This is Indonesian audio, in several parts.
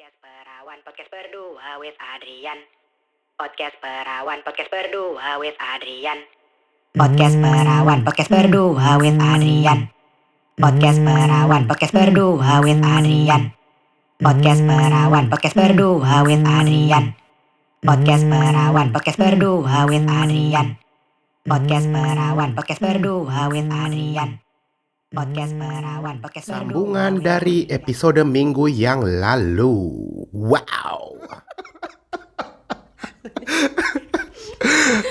Podcast Perawan, podcast berdua with Adrian. Podcast Perawan, podcast berdua with Adrian. Podcast Perawan, podcast berdua with Adrian. Podcast Perawan, podcast berdua with Adrian. Podcast Perawan, podcast berdua with Adrian. Podcast Perawan, podcast berdua with Adrian. Podcast Perawan, podcast berdua with Adrian. Podcast Perawan, podcast Sambungan with dari episode minggu yang lalu. Wow.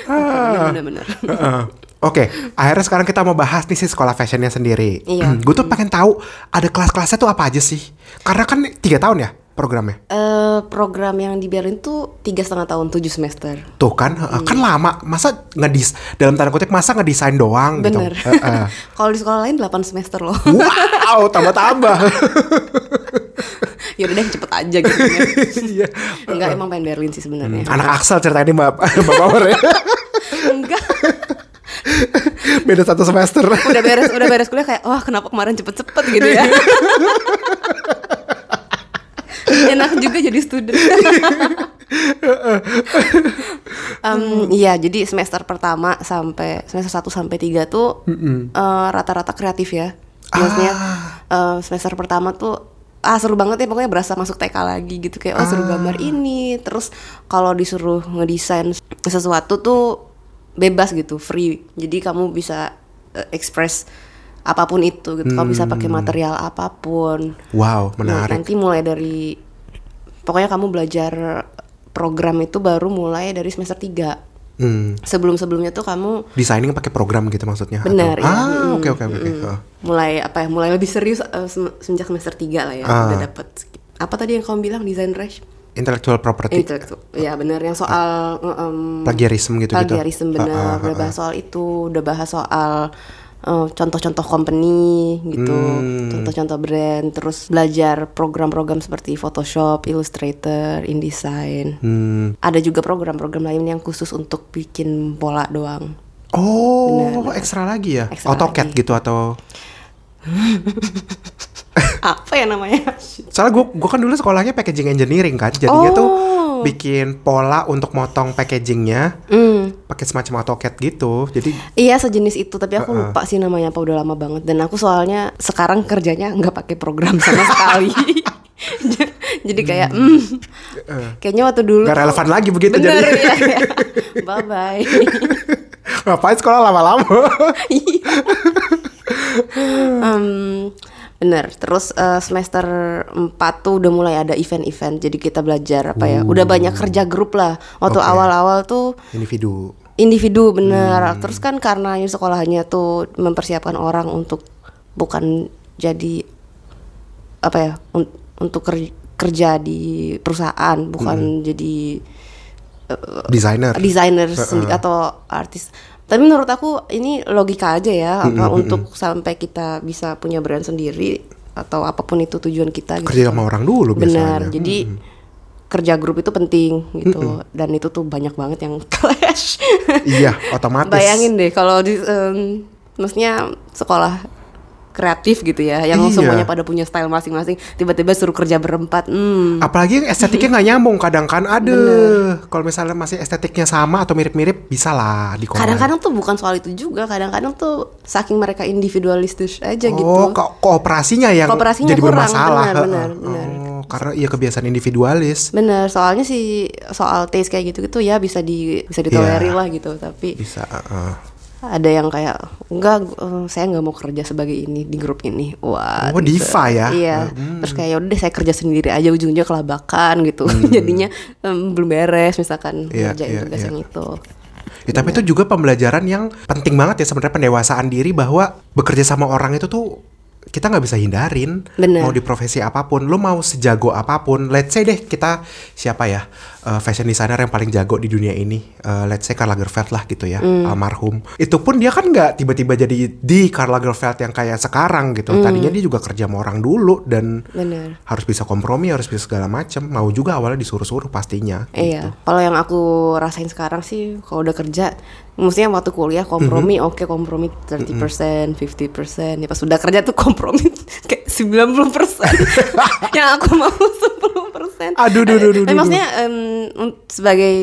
Ah, bener-bener. Heeh. Oke, akhirnya sekarang kita mau bahas nih si sekolah fashionnya sendiri. Iya. Gue tuh pengen tahu ada kelas-kelasnya tuh apa aja sih? Karena kan tiga tahun ya programnya. Eh, program yang di Berlin tuh tiga setengah tahun tujuh semester. Tuh kan, heeh, kan lama. Masa ngedis dalam tanda kutip masa ngedesain doang gitu. Bener. Heeh. Kalau di sekolah lain 8 semester loh. Wow, tambah-tambah. ya udah deh cepet aja gitu. ya. Iya. Enggak emang pengen Berlin sih sebenarnya. Anak Axel ceritanya ini Mbak Mbak Power ya. Enggak. Beda satu semester. Udah beres udah beres kuliah kayak wah kenapa kemarin cepet-cepet gitu ya. Enak juga jadi student. Em, Iya, jadi semester pertama sampai semester 1 sampai 3 tuh eh, rata-rata kreatif ya. Maksudnya eh, semester pertama tuh ah seru banget ya pokoknya berasa masuk TK lagi gitu kayak oh seru gambar ini. Terus kalau disuruh ngedesain sesuatu tuh bebas gitu, free. Jadi kamu bisa eh, express apa pun itu gitu. Kamu bisa pakai material apa pun. Wow, Nah, menarik. nanti mulai dari pokoknya kamu belajar program itu baru mulai dari semester 3. Hmm. Sebelum-sebelumnya tuh kamu Designing pakai program gitu maksudnya? atau- benar ya. Ah, oke oke oke. Oh. mulai apa ya? Mulai lebih serius sem- semenjak semester 3 lah ya. Ah. Udah dapet apa tadi yang kamu bilang design rush? Intellectual property, Intelektual. Ya benar yang soal em, plagiarism gitu gitu. plagiarism benar. Udah bahas soal itu, udah bahas soal eh, contoh-contoh company gitu, Hmm. contoh-contoh brand, terus belajar program-program seperti Photoshop, Illustrator, InDesign. Hmm. Ada juga program-program lain yang khusus untuk bikin pola doang. Oh, Benar, ekstra lagi ya? Ekstra AutoCAD lagi. gitu atau? Apa ya namanya? Soalnya gue gua kan dulu sekolahnya packaging engineering kan, jadinya tuh Oh. bikin pola untuk motong packagingnya Hmm. Pakai semacam AutoCAD gitu. Jadi Iya sejenis itu, tapi aku lupa sih namanya apa udah lama banget. Dan aku soalnya sekarang kerjanya nggak pakai program sama sekali. Jadi kayak, hmm, kayaknya waktu dulu nggak tuh- relevan lagi begitu Bener jadi. ya, ya. Bye bye. Ngapain sekolah lama-lama? bener. Terus eh, semester 4 tuh udah mulai ada event-event. Jadi kita belajar apa ya? Udah banyak kerja grup lah. Waktu awal-awal tuh Individu. Individu bener. Terus kan karena sekolahnya tuh mempersiapkan orang untuk bukan jadi apa ya? un- untuk ker- kerja di perusahaan, bukan jadi Designer. desainer sendi- atau artis. Tapi menurut aku ini logika aja ya apa untuk sampai kita bisa punya brand sendiri atau apa pun itu tujuan kita gitu. Kerja sama orang dulu Benar. biasanya. Jadi kerja grup itu penting gitu dan itu tuh banyak banget yang clash. Iya, otomatis. Bayangin deh kalau di em, maksudnya sekolah kreatif gitu ya yang Iya. semuanya pada punya style masing-masing tiba-tiba suruh kerja berempat. Hmm. Apalagi yang estetiknya nggak nyambung kadang kan ada. Kalau misalnya masih estetiknya sama atau mirip-mirip bisa lah di Kadang-kadang tuh bukan soal itu juga, kadang-kadang tuh saking mereka individualistis aja gitu. Oh, ko- kooperasinya yang Kooperasinya jadi kurang, bermasalah. benar, benar, Heeh. benar. Oh, karena iya kebiasaan individualis. Bener, soalnya sih soal taste kayak gitu-gitu ya bisa di bisa ditolerir Iya. lah gitu, tapi Bisa. heeh. Ada yang kayak enggak eh, saya nggak mau kerja sebagai ini di grup ini. Wah. Oh, gitu. diva ya? Iya. Hmm. Terus kayak udah saya kerja sendiri aja ujungnya kelabakan gitu. Jadinya em, belum beres misalkan Iya, ngerjain iya, tugas iya. yang itu. Ya, tapi itu juga pembelajaran yang penting banget ya sebenarnya pendewasaan diri bahwa bekerja sama orang itu tuh kita nggak bisa hindarin Bener. mau di profesi apa pun lo mau sejago apa pun let's say deh kita siapa ya eh, fashion designer yang paling jago di dunia ini Eh, let's say Karl Lagerfeld lah gitu ya Hmm. almarhum itu pun dia kan nggak tiba-tiba jadi di Karl Lagerfeld yang kayak sekarang gitu Hmm. tadinya dia juga kerja sama orang dulu dan Bener. harus bisa kompromi harus bisa segala macem mau juga awalnya disuruh-suruh pastinya Iya, kalau yang aku rasain sekarang sih kalau udah kerja, maksudnya waktu kuliah kompromi oke kompromi 30%, 50%, ya pas udah kerja tuh kompromi kayak 90%. yang aku mau 10%. Aduh, duh, duh, duh, maksudnya un- sebagai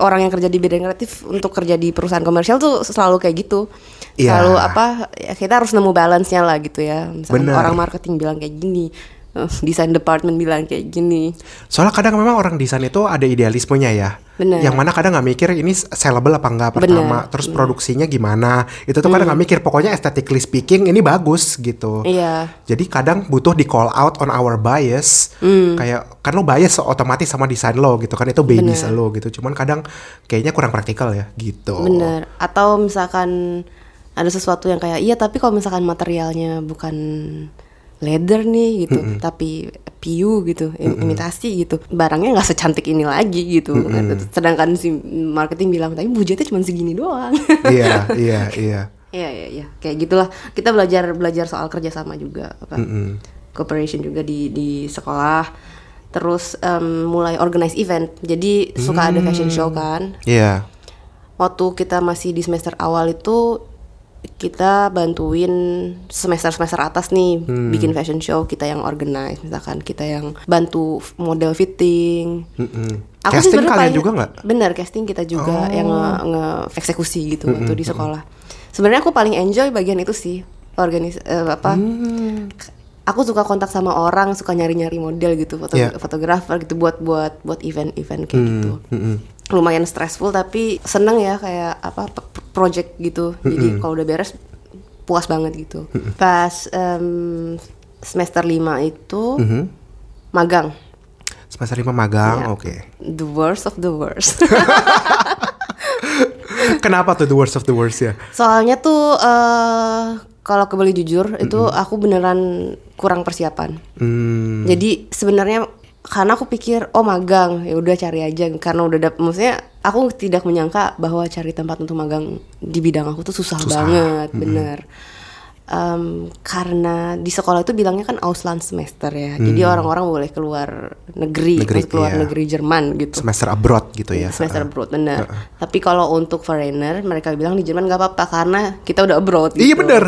orang yang kerja di bidang kreatif untuk kerja di perusahaan komersial tuh selalu kayak gitu. Iya. Selalu apa ya kita harus nemu balance-nya lah gitu ya. Bener. orang marketing bilang kayak gini, eh, desain department bilang kayak gini. Soalnya kadang memang orang desain itu ada idealismenya ya. Bener. Yang mana kadang nggak mikir ini sellable apa enggak pertama, Bener, terus produksinya gimana. Itu tuh kadang nggak mikir pokoknya aesthetically speaking ini bagus gitu. Iya. Jadi kadang butuh di call out on our bias. Hmm. Kayak kan lo bias otomatis sama desain lo gitu kan itu babies Bener. lo gitu. Cuman kadang kayaknya kurang praktikal ya gitu. Bener. Atau misalkan ada sesuatu yang kayak iya tapi kalau misalkan materialnya bukan leather nih gitu, tapi PU gitu, im- imitasi gitu, barangnya nggak secantik ini lagi gitu. Sedangkan si marketing bilang tapi budgetnya cuma segini doang. iya, iya, iya. Iya iya iya. Kayak gitulah. Kita belajar belajar soal kerjasama juga apa cooperation juga di di sekolah. Terus em, mulai organize event. Jadi suka ada fashion show kan? Iya. waktu kita masih di semester awal itu kita bantuin semester-semester atas nih bikin fashion show kita yang organize misalkan kita yang bantu model fitting Mm-mm. Aku sih Casting kalian paling- juga nggak? Oh. Bener casting kita juga yang nge, nge- gitu waktu di sekolah. Sebenarnya aku paling enjoy bagian itu sih organis eh, apa? Hmm. Aku suka kontak sama orang, suka nyari-nyari model gitu, foto Iya. fotografer gitu buat buat buat event-event kayak gitu. Mm-mm. Lumayan stressful tapi seneng ya kayak apa project gitu. Jadi kalau udah beres puas banget gitu. Pas em, semester 5 itu Mhm. magang. Semester 5 magang, Iya. oke. The worst of the worst. Kenapa tuh the worst of the worst ya? Soalnya tuh eh kalau kebeli jujur itu aku beneran kurang persiapan. Hmm. Jadi sebenarnya karena aku pikir oh magang. Ya udah cari aja. Karena udah dapet maksudnya aku tidak menyangka bahwa cari tempat untuk magang di bidang aku tuh susah, Susah. banget bener Em, karena di sekolah itu bilangnya kan Ausland semester ya. Jadi orang-orang boleh keluar negeri, Negeri, keluar iya. negeri Jerman gitu. Semester abroad gitu ya. semester abroad bener tapi kalau untuk foreigner mereka bilang di Jerman nggak apa-apa karena kita udah abroad gitu. Iya bener,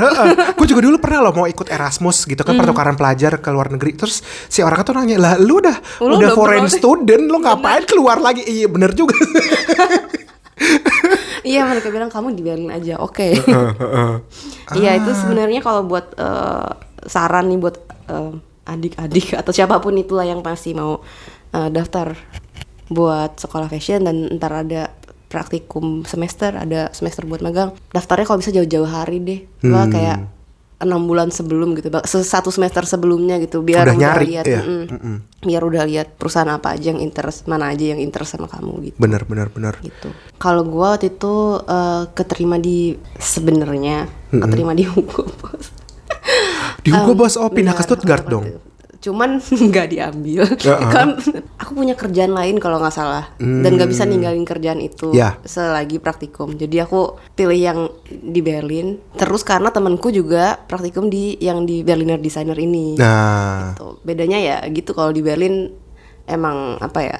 gue juga dulu pernah loh mau ikut Erasmus gitu kan pertukaran pelajar ke luar negeri. Terus si orang tuh nanya, lah lu udah, Lu udah udah foreign abroad." student, lu ngapain keluar lagi? Iya bener juga Iya mereka bilang kamu di Berlin aja, oke. Iya itu sebenarnya kalau buat eh, saran nih buat eh, adik-adik atau siapa pun itulah yang masih mau eh, daftar buat sekolah fashion dan ntar ada praktikum semester, ada semester buat magang, daftarnya kalau bisa jauh-jauh hari deh, Wah, kayak enam bulan sebelum gitu, satu semester sebelumnya gitu, biar Udah nyari, lihat, iya. mm-mm. biar udah lihat perusahaan apa aja yang interest, mana aja yang interest sama kamu gitu Bener, bener, bener gitu. Kalau gua waktu itu eh, keterima di sebenarnya keterima di Hugo Boss. Di Hugo Em, Boss, oh pindah ke Stuttgart dong itu. Cuman nggak diambil. Ya, kan aku punya kerjaan lain kalau nggak salah dan nggak bisa ninggalin kerjaan itu Ya. selagi praktikum. Jadi aku pilih yang di Berlin. Terus karena temanku juga praktikum di yang di Berliner Designer ini. Nah, Tuh, bedanya ya gitu kalau di Berlin emang apa ya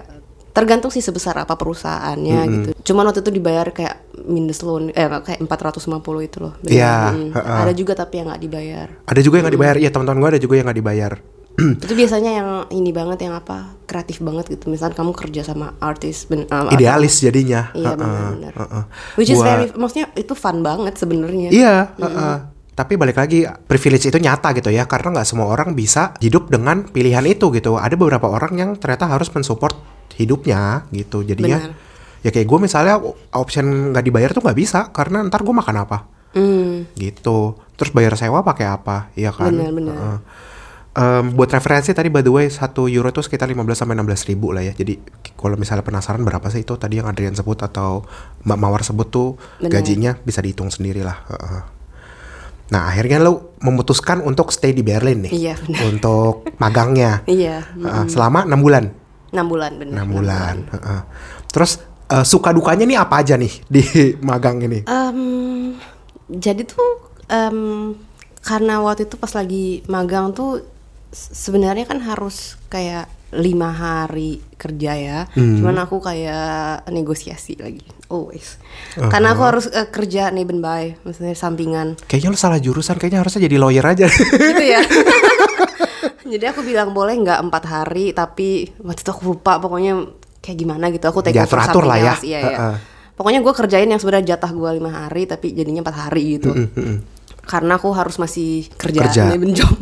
tergantung sih sebesar apa perusahaannya gitu. Cuman waktu itu dibayar kayak Mindestlohn eh kayak 450 itu loh. Iya, Mm. heeh. Ada juga tapi yang nggak dibayar. ada juga yang gak dibayar Iya teman-teman gue ada juga yang gak dibayar itu biasanya yang ini banget yang apa kreatif banget gitu. Misalnya kamu kerja sama artis ben, uh, Idealis jadinya Iya benar-benar. heeh. Which is Gua- very maksudnya itu fun banget sebenarnya. Iya, heeh. tapi balik lagi privilege itu nyata gitu ya karena nggak semua orang bisa hidup dengan pilihan itu gitu. Ada beberapa orang yang ternyata harus mensupport hidupnya gitu. Jadinya Benar. ya kayak gue misalnya option nggak dibayar tuh nggak bisa karena ntar gue makan apa Hmm, gitu. Terus bayar sewa pakai apa? Iya kan? Benar, benar. Heeh. Em, buat referensi tadi by the way 1 euro itu sekitar 15 sampai 16 ribu lah ya. Jadi kalau misalnya penasaran berapa sih itu tadi yang Adrian sebut atau Mbak Mawar sebut tuh Benar. gajinya bisa dihitung sendiri lah. Heeh. Nah akhirnya lo memutuskan untuk stay di Berlin nih. Iya. Untuk magangnya. iya, Heeh, selama enam bulan. enam bulan benar. 6 bulan. Heeh. Terus eh, suka dukanya nih apa aja nih di magang ini? Em, jadi tuh em, karena waktu itu pas lagi magang tuh sebenarnya kan harus kayak lima hari kerja ya. Cuman aku kayak negosiasi lagi always. Karena aku harus eh, kerja nebenbei, maksudnya sampingan. Kayaknya lo salah jurusan, kayaknya harusnya jadi lawyer aja. gitu ya. Jadi aku bilang boleh nggak empat hari, tapi waktu itu aku lupa pokoknya kayak gimana gitu. Aku take over Diatur-atur lah ya. Iya, iya. Heeh. Pokoknya gue kerjain yang sebenarnya jatah gue lima hari, tapi jadinya empat hari gitu. Karena aku harus masih kerja, Kerja. job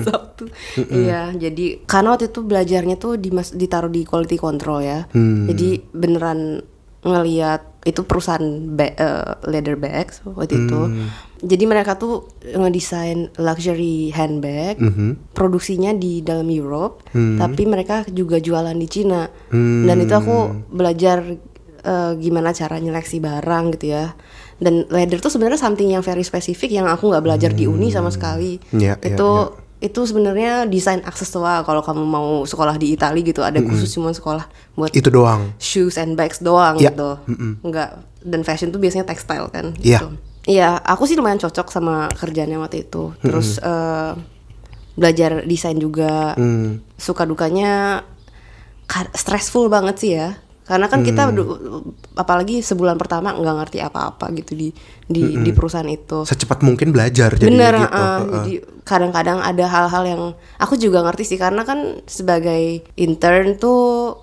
Sabtu. Iya, jadi karena waktu itu belajarnya tuh dimas ditaruh di quality control ya. Mm. Jadi beneran ngeliat itu perusahaan ba- eh, leather bags waktu itu. Mm. Jadi mereka tuh ngedesain luxury handbag, Mm-hmm. produksinya di dalam Europe, Mm. tapi mereka juga jualan di Cina. Dan itu aku belajar eh, gimana cara nyeleksi barang gitu ya. Dan leather tuh sebenarnya something yang very spesifik yang aku nggak belajar di uni sama sekali. Iya, iya, itu itu sebenarnya desain aksesoris kalau kamu mau sekolah di Italia gitu ada khusus cuma sekolah buat Itu doang. shoes and bags doang Iya. gitu. Enggak dan fashion tuh biasanya tekstil kan Iya. gitu. Iya, aku sih lumayan cocok sama kerjanya waktu itu. Terus eh, belajar desain juga. Hmm. Suka dukanya ka- stressful banget sih ya. Karena kan kita Hmm. du- apalagi sebulan pertama nggak ngerti apa-apa gitu di di di perusahaan itu. Secepat mungkin belajar jadi Bener, gitu. uh, Heeh. jadi kadang-kadang ada hal-hal yang aku juga ngerti sih karena kan sebagai intern tuh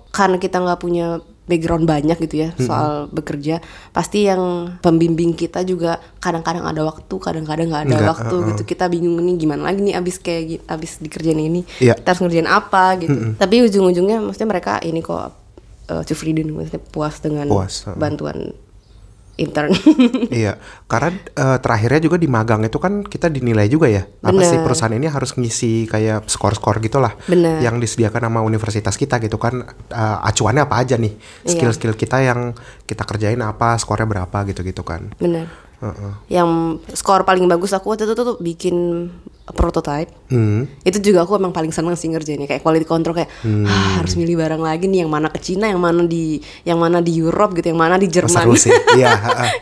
karena kita nggak punya background banyak gitu ya soal bekerja, pasti yang pembimbing kita juga kadang-kadang ada waktu, kadang-kadang nggak ada Nggak, waktu uh-uh. gitu. Kita bingung nih gimana lagi nih abis kayak abis dikerjain ini, Iya. kita harus ngerjain apa gitu. Tapi ujung-ujungnya maksudnya mereka ini kok uh, Cufridin maksudnya puas dengan Puas, bantuan intern. Iya, karena eh, terakhirnya juga di magang itu kan kita dinilai juga ya. Apa sih Bener. perusahaan ini harus ngisi kayak skor-skor gitulah. Bener. Yang disediakan sama universitas kita gitu kan. eh, acuannya apa aja nih? Iya. Skill-skill kita yang kita kerjain apa, skornya berapa gitu-gitu kan. Bener. Heeh. Yang skor paling bagus aku waktu itu tuh bikin prototype. Hmm. Itu juga aku emang paling seneng sih ngerjainnya kayak quality control kayak Hmm. "Ah, harus milih barang lagi nih yang mana ke Cina, yang mana di yang mana di Europe gitu, yang mana di Jerman. Seru sih. Iya.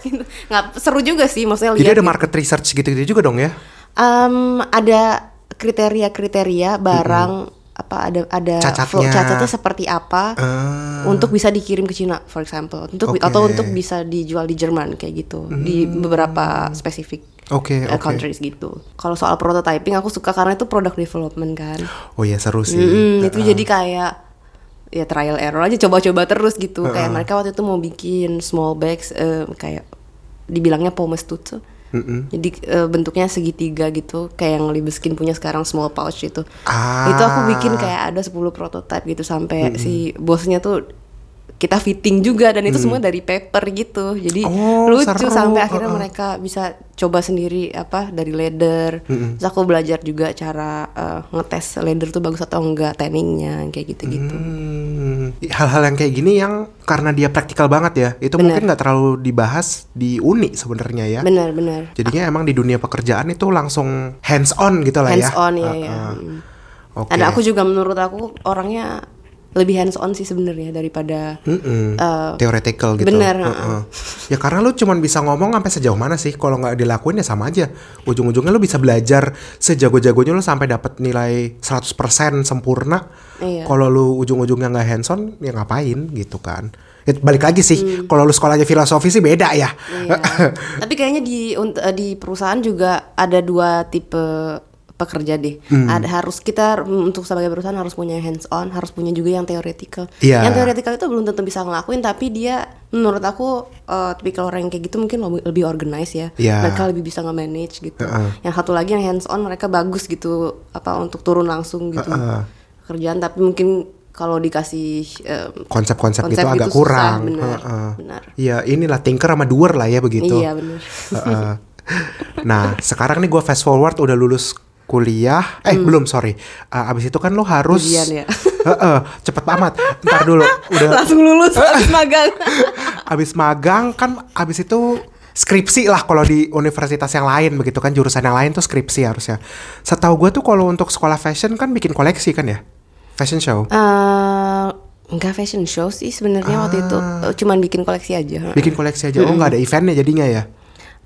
Gitu. Nggak seru juga sih maksudnya Jadi lihat ada gitu. market research gitu-gitu juga dong ya? Em, ada kriteria-kriteria barang apa ada ada Cacatnya. flow- cacatnya seperti apa Eh, untuk bisa dikirim ke Cina for example untuk Oke. atau untuk bisa dijual di Jerman kayak gitu di beberapa spesifik Oke, uh, oke. countries gitu. Kalau soal prototyping aku suka karena itu product development kan. Oh iya seru sih. Mm, itu jadi kayak ya trial error aja coba-coba terus gitu. Kayak mereka waktu itu mau bikin small bags eh, kayak dibilangnya pomes tutsu. Mm-mm. Jadi eh, bentuknya segitiga gitu kayak yang Libeskin punya sekarang small pouch itu. Ah. Itu aku bikin kayak ada 10 prototype gitu sampai si bosnya tuh kita fitting juga dan itu semua dari paper gitu. Jadi Oh, lucu seru. sampai akhirnya Heeh. mereka bisa coba sendiri apa dari leather. Terus aku belajar juga cara eh, ngetes leather tuh bagus atau enggak tanningnya kayak gitu-gitu. Hmm, hal-hal yang kayak gini yang karena dia praktikal banget ya, itu Bener. mungkin nggak terlalu dibahas di uni sebenarnya ya. Benar-benar. Jadinya emang di dunia pekerjaan itu langsung hands on gitu lah ya. Hands on ya Heeh. ya. Mm. Oke. Ada aku juga menurut aku orangnya lebih hands on sih sebenarnya daripada Mm-mm. eh, Theoretical gitu. bener, Heeh. Ya karena lu cuman bisa ngomong sampai sejauh mana sih kalau nggak dilakuin ya sama aja. Ujung-ujungnya lu bisa belajar sejago-jagonya lu sampai dapat nilai 100% sempurna. Iya. Kalau lu ujung-ujungnya nggak hands on ya ngapain gitu kan. Ya, balik lagi sih, Hmm. kalau lu sekolahnya filosofi sih beda ya. Iya. Tapi kayaknya di di perusahaan juga ada dua tipe pekerja deh. Hmm. Ada harus kita mm, untuk sebagai perusahaan harus punya hands on, harus punya juga yang theoretical. Iya. Yang theoretical itu belum tentu bisa ngelakuin tapi dia menurut aku eh, tipikal orang yang kayak gitu mungkin lebih, lebih organize ya. Iya. Mereka lebih bisa nge-manage gitu. Heeh. Yang satu lagi yang hands on mereka bagus gitu apa untuk turun langsung gitu. Heeh. Kerjaan tapi mungkin kalau dikasih Konsep-konsep Konsep gitu agak itu susah, kurang. benar, Heeh. benar. Iya, inilah tinker sama doer lah ya begitu. Iya benar. Heeh. nah, sekarang nih gue fast forward udah lulus kuliah. Eh, belum, sorry. Uh, abis itu kan lo harus Hmm. Ujian ya. Heeh, cepet amat. Ntar dulu, udah Langsung lulus habis magang. abis magang kan abis itu skripsi lah kalau di universitas yang lain begitu kan jurusan yang lain tuh skripsi harusnya. Setahu gue tuh kalau untuk sekolah fashion kan bikin koleksi kan ya, fashion show. Eh, enggak fashion show sih sebenarnya waktu itu Ah. Cuman bikin koleksi aja. Bikin koleksi aja. Oh nggak ada eventnya jadinya ya?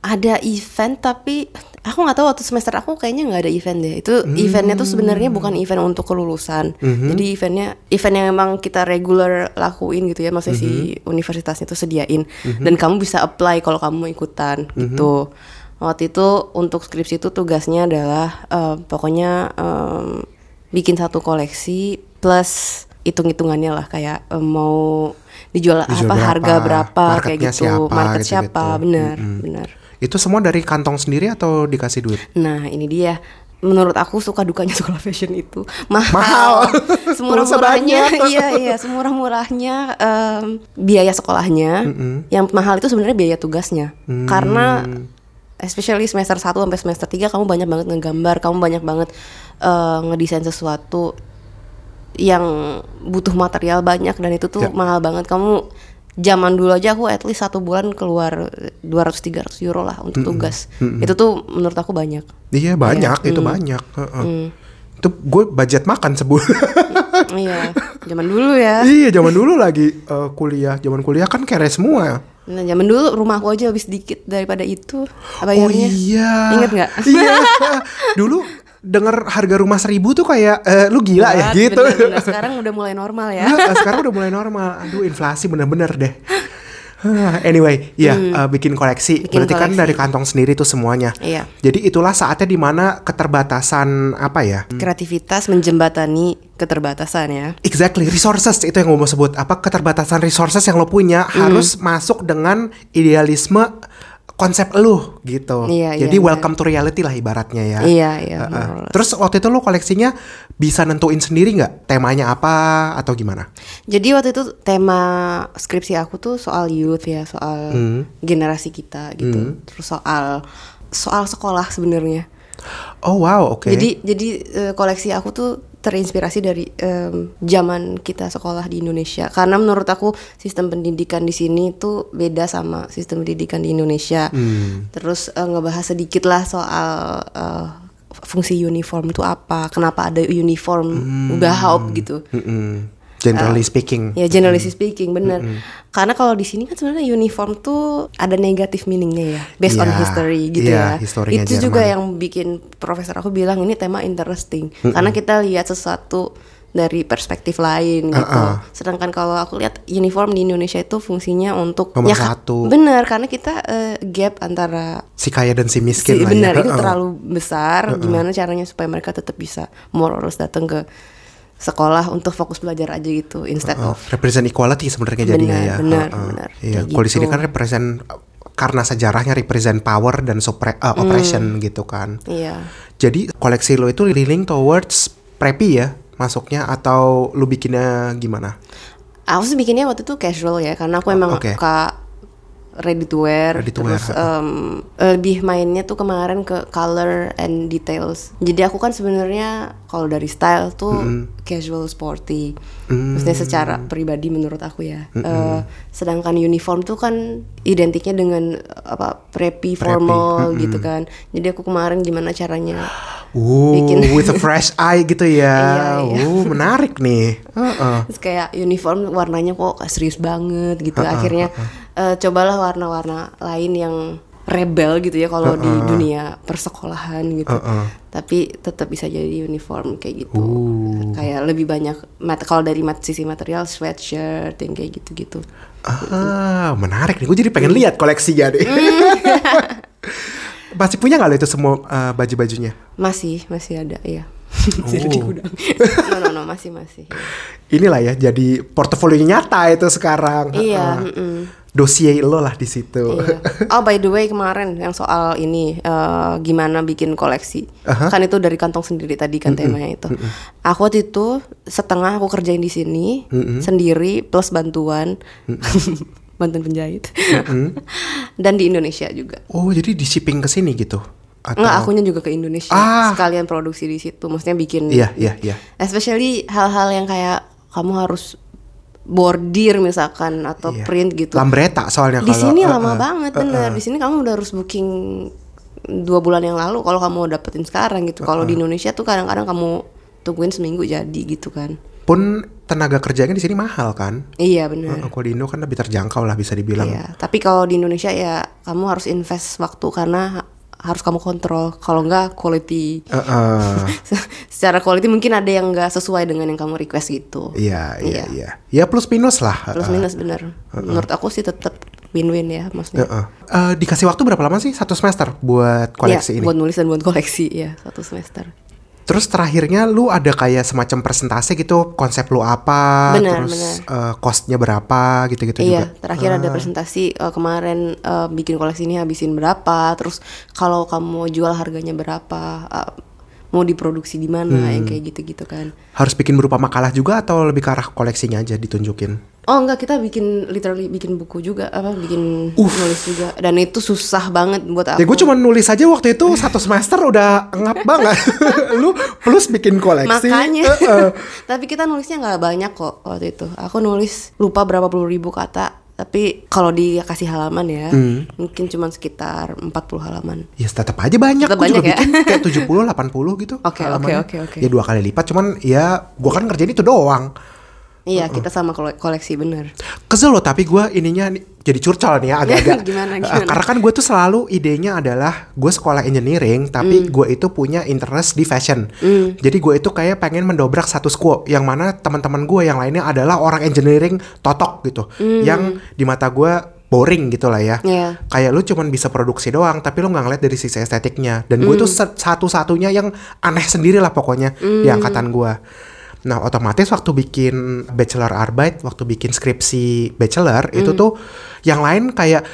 Ada event tapi aku nggak tahu waktu semester aku kayaknya nggak ada event deh. Itu Hmm. eventnya tuh sebenarnya bukan event untuk kelulusan. Mhm. Jadi eventnya event yang emang kita regular lakuin gitu ya, maksudnya si Mhm. universitasnya tuh sediain dan kamu bisa apply kalau kamu ikutan Mhm. gitu. Waktu itu untuk skripsi itu tugasnya adalah eh, pokoknya em, bikin satu koleksi plus hitung-hitungannya lah kayak eh, mau dijual, Dijual apa harga berapa kayak gitu siapa, market gitu-gitu. siapa benar benar Itu semua dari kantong sendiri atau dikasih duit? nah ini dia menurut aku suka dukanya sekolah fashion itu mahal, Mahal. semurah Pulsa murahnya banyak. iya iya semurah murahnya em, biaya sekolahnya yang mahal itu sebenarnya biaya tugasnya Mm. karena especially semester 1 sampai semester 3 kamu banyak banget ngegambar kamu banyak banget eh, ngedesain sesuatu yang butuh material banyak dan itu tuh Ya. mahal banget kamu zaman dulu aja aku at least satu bulan keluar 200-300 euro lah untuk tugas itu tuh menurut aku banyak Iya banyak, itu banyak. Heeh. Itu gue budget makan sebulan. iya zaman dulu ya iya, zaman dulu lagi eh, kuliah, zaman kuliah kan kere semua. nah zaman dulu rumah aku aja lebih sedikit daripada itu Oh bayarnya iya. Ingat nggak? Iya. Dulu denger harga rumah seribu tuh kayak eh, lu gila ya gitu. bener-bener. sekarang udah mulai normal ya Nah, sekarang udah mulai normal. Aduh, inflasi bener-bener deh. Anyway, ya eh, bikin koleksi. Hmm. Bikin Berarti kan koleksi. dari kantong sendiri tuh semuanya. Iya. Jadi itulah saatnya di mana keterbatasan apa ya? kreativitas menjembatani keterbatasan ya Exactly, resources itu yang gue mau sebut. Apa keterbatasan resources yang lo punya Hmm. harus masuk dengan idealisme konsep lu gitu. Iya, Jadi iya, welcome to reality lah ibaratnya ya. Iya, iya, or less. Terus waktu itu lo koleksinya bisa nentuin sendiri nggak temanya apa atau gimana? Jadi waktu itu tema skripsi aku tuh soal youth ya, soal Hmm. generasi kita gitu. Terus soal soal sekolah sebenarnya. Oh wow, oke. Jadi jadi eh, koleksi aku tuh terinspirasi dari em, zaman kita sekolah di Indonesia. Karena menurut aku sistem pendidikan di sini tuh beda sama sistem pendidikan di Indonesia. Hmm. Terus eh, ngebahas sedikit lah soal eh, fungsi uniform itu apa, kenapa ada uniform Hmm. bahaup gitu. Mm-mm. Generally speaking. Ya generally speaking bener. Karena kalau di sini kan sebenarnya uniform tuh ada negatif meaningnya ya, based on Iya, history gitu iya, ya. Itu juga Jerman. yang bikin profesor aku bilang ini tema interesting. Karena kita lihat sesuatu dari perspektif lain gitu. Uh-uh. Sedangkan kalau aku lihat uniform di Indonesia itu fungsinya untuk Nomor ya satu. Bener karena kita eh, gap antara Si kaya dan si miskin si, lah benar ya. itu Heeh. terlalu besar. Gimana caranya supaya mereka tetap bisa more or less datang ke sekolah untuk fokus belajar aja gitu instead Heeh. of represent equality sebenarnya jadinya Benar, ya. benar, Heeh. benar. Iya, kalau di sini gitu. kan represent karena sejarahnya represent power dan suppre- eh, oppression gitu kan. iya Jadi koleksi lo itu leaning towards preppy ya masuknya atau lu bikinnya gimana? Aku sih bikinnya waktu itu casual ya karena aku emang oke. suka ready to wear Ready to wear, terus em, lebih mainnya tuh kemarin ke color and details. Jadi aku kan sebenarnya kalau dari style tuh casual sporty. Maksudnya secara pribadi menurut aku ya. Eh, sedangkan uniform tuh kan identiknya dengan eh, apa preppy formal gitu kan. Jadi aku kemarin gimana caranya Uh, Bikin. with a fresh eye gitu ya. Iya, iya. Uh, menarik nih. Heeh. Terus kayak uniform warnanya kok serius banget gitu. Akhirnya eh, cobalah warna-warna lain yang rebel gitu ya kalau di dunia persekolahan gitu. Tapi tetap bisa jadi uniform kayak gitu. Kayak lebih banyak mat kalau dari mat sisi material sweatshirt yang kayak gitu-gitu. Ah, menarik nih. Gue jadi pengen lihat koleksinya deh. Masih punya nggak lo itu semua eh, baju-bajunya? Masih, masih ada, iya. Oh. Masih ada di gudang. no, no, no, masih, masih. Inilah ya, jadi portofolio nyata itu sekarang. Iya, Heeh. mm-mm. Dossier lo lah di situ. Iya. Oh by the way kemarin yang soal ini eh, gimana bikin koleksi kan itu dari kantong sendiri tadi kan temanya itu. Aku waktu itu setengah aku kerjain di sini sendiri plus bantuan bantuan penjahit dan di Indonesia juga. Oh, jadi di shipping ke sini gitu? Atau... Enggak akunya juga ke Indonesia Ah. sekalian produksi di situ. Maksudnya bikin Iya, iya, iya. especially hal-hal yang kayak kamu harus bordir misalkan atau Iya. print gitu. Lambretta soalnya di kalau sini eh, lama eh, banget bener eh. di sini kamu udah harus booking dua bulan yang lalu kalau kamu mau dapetin sekarang gitu kalau di Indonesia tuh kadang-kadang kamu tungguin seminggu jadi gitu kan Pun tenaga kerjanya di sini mahal kan? iya bener Eh, Kalau di Indo kan lebih terjangkau lah bisa dibilang. iya tapi kalau di Indonesia ya kamu harus invest waktu karena harus kamu kontrol kalau enggak quality Eh, eh. secara quality mungkin ada yang enggak sesuai dengan yang kamu request gitu Iya, iya, Iya. iya. Ya plus minus lah. plus minus bener menurut aku sih tetap win-win ya maksudnya eh. Eh, dikasih waktu berapa lama sih? Satu semester buat koleksi Iya, ini. buat nulis dan buat koleksi ya satu semester Terus terakhirnya lu ada kayak semacam presentasi gitu konsep lu apa, Benar, terus benar. eh, costnya berapa gitu-gitu Iya, juga. terakhir ada presentasi eh, kemarin eh, bikin koleksi ini habisin berapa, terus kalau kamu jual harganya berapa, eh, mau diproduksi di mana, yang kayak gitu-gitu kan. Harus bikin berupa makalah juga atau lebih ke arah koleksinya aja ditunjukin? Oh enggak, kita bikin literally bikin buku juga, apa bikin nulis juga, dan itu susah banget buat Ya aku. gue cuma nulis aja waktu itu satu semester udah ngap banget. lu plus bikin koleksi. Makanya. eh, eh. tapi kita nulisnya nggak banyak kok waktu itu. Aku nulis lupa berapa puluh ribu kata. Tapi kalau dikasih halaman ya, Hmm. mungkin cuma sekitar 40 halaman. Ya tetap aja banyak. Tetap Gue juga banyak ya? bikin kayak 70 80 gitu. Oke, oke, oke. Ya dua kali lipat cuman ya gua kan ngerjain itu doang. Iya, kita sama kole- koleksi bener. Kesel loh tapi gua ininya jadi curcol nih ya agak-agak. Gimana, Eh, gimana? Karena kan gue tuh selalu idenya adalah gue sekolah engineering tapi gue itu punya interest di fashion. Jadi gue itu kayak pengen mendobrak status quo yang mana teman-teman gue yang lainnya adalah orang engineering totok gitu. Yang di mata gue boring gitu lah ya. Iya. Kayak lu cuman bisa produksi doang tapi lu nggak ngeliat dari sisi estetiknya. Dan gue tuh Hmm. se- satu-satunya yang aneh sendiri lah pokoknya di angkatan gue. Nah otomatis waktu bikin bachelor arbeit, waktu bikin skripsi bachelor itu tuh yang lain kayak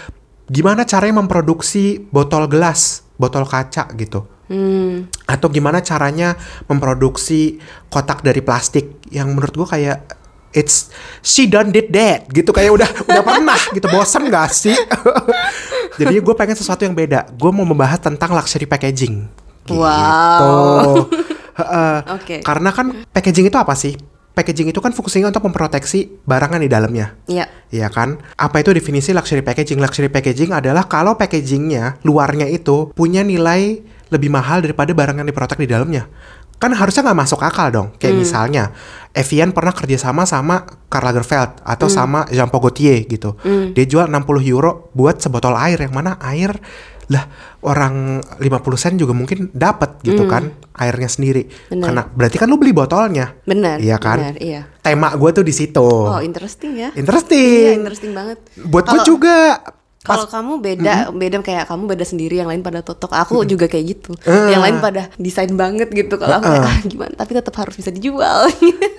gimana caranya memproduksi botol gelas, botol kaca gitu. Hmm. Atau gimana caranya memproduksi kotak dari plastik yang menurut gua kayak it's she done did that gitu kayak udah udah pernah gitu bosen gak sih? Jadi gue pengen sesuatu yang beda. Gue mau membahas tentang luxury packaging. Gitu. Wow. Oke. Karena kan packaging itu apa sih? Packaging itu kan fungsinya untuk memproteksi barang yang di dalamnya. Iya. Iya kan? Apa itu definisi luxury packaging? Luxury packaging adalah kalau packagingnya luarnya itu punya nilai lebih mahal daripada barang yang diprotek di dalamnya. Kan harusnya nggak masuk akal dong. Kayak misalnya Evian pernah kerjasama sama Karl Lagerfeld atau sama Jean Paul Gaultier gitu. Dia jual 60 euro buat sebotol air yang mana air lah orang 50 sen juga mungkin dapat gitu kan airnya sendiri. Benar. Karena berarti kan lu beli botolnya. Benar. Iya kan? benar, iya. Tema gue tuh di situ. Oh, interesting ya. Interesting. Iya, interesting banget. Buat gue juga. Kalau kamu beda, beda kayak kamu beda sendiri, yang lain pada totok. Aku juga kayak gitu. Eh. Yang lain pada desain banget gitu. Kalau aku kayak ah, gimana? Tapi tetap harus bisa dijual.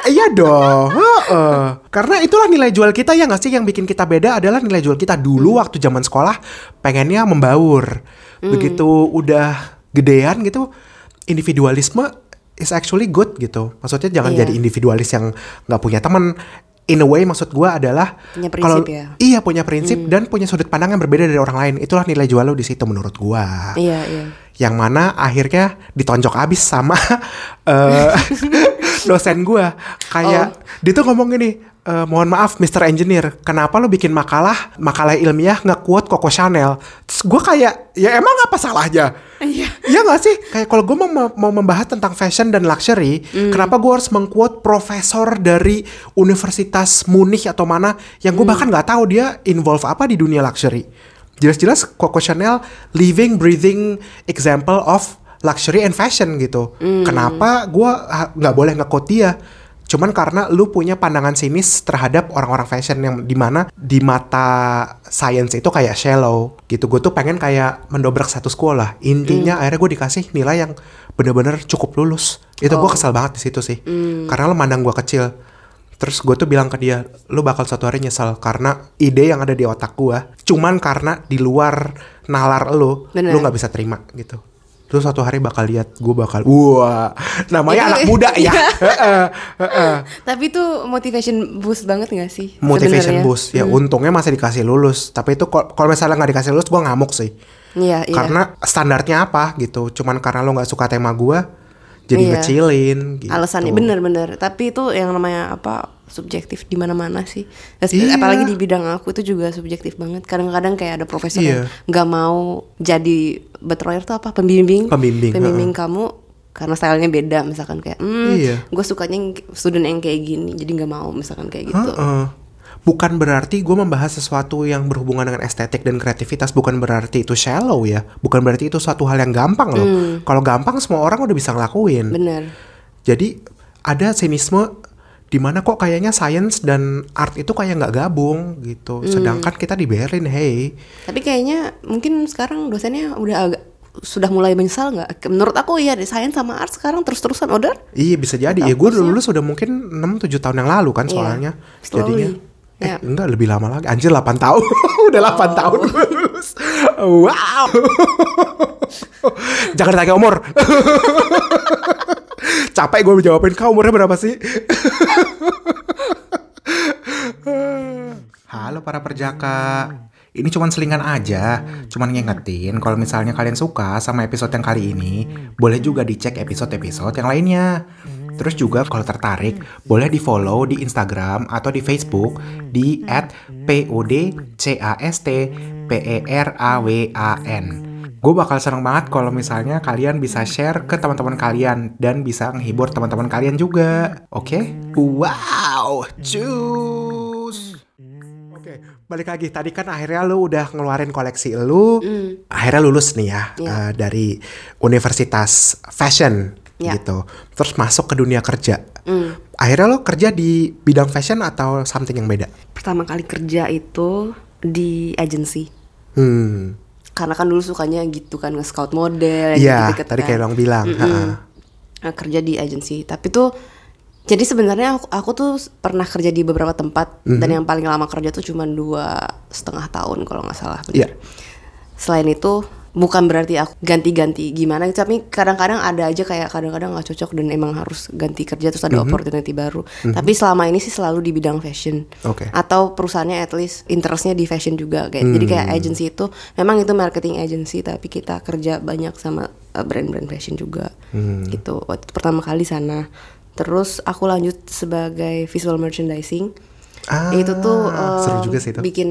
Iya dong. heeh. Karena itulah nilai jual kita ya nggak sih yang bikin kita beda adalah nilai jual kita dulu Hmm. waktu zaman sekolah pengennya membaur. Begitu udah gedean gitu individualisme is actually good gitu. Maksudnya jangan Iya. jadi individualis yang nggak punya teman. In a way maksud gua adalah Punya prinsip kalau- ya. Iya punya prinsip dan punya sudut pandang yang berbeda dari orang lain. Itulah nilai jual lo di situ menurut gua. iya, iya. yang mana akhirnya ditonjok abis sama eh, dosen gua kayak dia tuh ngomong gini "Eh, mohon maaf Mr. Engineer kenapa lu bikin makalah makalah ilmiah nggak kuat Coco Chanel terus gua kayak ya emang apa salahnya Iya. Iya gak sih? Kayak kalau gue mau, mau membahas tentang fashion dan luxury, kenapa gue harus mengquote profesor dari Universitas Munich atau mana yang gue bahkan nggak tahu dia involve apa di dunia luxury. Jelas-jelas Coco Chanel living, breathing example of luxury and fashion gitu. Kenapa gue nggak boleh nge-quote dia? Cuman karena lu punya pandangan sinis terhadap orang-orang fashion yang di mana di mata science itu kayak shallow gitu. Gue tuh pengen kayak mendobrak status quo lah. Intinya akhirnya gue dikasih nilai yang bener-bener cukup lulus. Itu gue kesel banget di situ sih. Karena lu mandang gue kecil. Terus gue tuh bilang ke dia, lu bakal suatu hari nyesel karena ide yang ada di otak gue, cuman karena di luar nalar lu, Bener. lu nggak bisa terima gitu. Terus suatu hari bakal lihat, gue bakal, wah, namanya Itu- anak muda ya. Tapi itu motivation boost banget gak sih? Motivation sebenarnya? boost, ya untungnya masih dikasih lulus. Tapi itu kal- kalau misalnya nggak dikasih lulus, gue ngamuk sih. Iya, iya. Karena standarnya apa gitu, cuman karena lo nggak suka tema gue, jadi Iya. ngecilin. Gitu. Alasannya bener-bener. Tapi itu yang namanya apa? Subjektif di mana-mana sih. Iya. Apalagi di bidang aku itu juga subjektif banget. Kadang-kadang kayak ada profesor Iya. yang nggak mau jadi betroyer tuh apa? Pembimbing. Pembimbing, Pembimbing kamu karena stylenya beda misalkan kayak hmm, Iya. gue sukanya student yang kayak gini jadi nggak mau misalkan kayak gitu Heeh. Bukan berarti gue membahas sesuatu yang berhubungan dengan estetik dan kreativitas bukan berarti itu shallow ya. Bukan berarti itu suatu hal yang gampang loh. Kalau gampang semua orang udah bisa ngelakuin. bener Jadi ada sinisme di mana kok kayaknya science dan art itu kayak nggak gabung gitu. Sedangkan kita di Berlin, hey. tapi kayaknya mungkin sekarang dosennya udah agak sudah mulai menyesal nggak? Menurut aku ya desain sama art sekarang terus-terusan order. Iya bisa jadi. Ya gue dulu sudah mungkin 6 7 tahun yang lalu kan Iya. soalnya. Slowly. Jadinya eh Ya. enggak lebih lama lagi. Anjir 8 tahun. Udah 8 tahun lulus. Wow. Jangan ditanya umur. Capek gue jawabin kau umurnya berapa sih? Halo para perjaka. Ini cuman selingan aja, cuman ngingetin kalau misalnya kalian suka sama episode yang kali ini, boleh juga dicek episode-episode yang lainnya. Terus juga kalau tertarik, boleh di follow di Instagram atau di Facebook di @podcastperawan. Gue bakal seneng banget kalau misalnya kalian bisa share ke teman-teman kalian dan bisa menghibur teman-teman kalian juga. Oke? Wow, cus. Oke, balik lagi. Tadi kan akhirnya lu udah ngeluarin koleksi lu. Akhirnya lulus nih ya Iya. eh, dari Universitas Fashion Iya. gitu. Terus masuk ke dunia kerja. Hmm. Akhirnya lo kerja di bidang fashion atau something yang beda? Pertama kali kerja itu di agency. Hmm. Karena kan dulu sukanya gitu kan nge-scout model Iya, gitu-gitu tadi kan. kayak lo bilang. ha-ha. Nah, kerja di agency. Tapi tuh jadi sebenarnya aku, aku tuh pernah kerja di beberapa tempat Mhm. dan yang paling lama kerja tuh cuma dua setengah tahun kalau nggak salah. Iya. Selain itu bukan berarti aku ganti-ganti gimana, tapi kadang-kadang ada aja kayak kadang-kadang nggak cocok dan emang harus ganti kerja terus ada Mhm. opportunity baru. Tapi selama ini sih selalu di bidang fashion. Oke. Atau perusahaannya at least interestnya di fashion juga kayak. Jadi kayak Hmm. agency itu memang itu marketing agency tapi kita kerja banyak sama uh, brand-brand fashion juga. Hmm. Gitu. Waktu itu pertama kali sana. Terus aku lanjut sebagai visual merchandising. Ah, itu tuh seru um, juga sih itu. bikin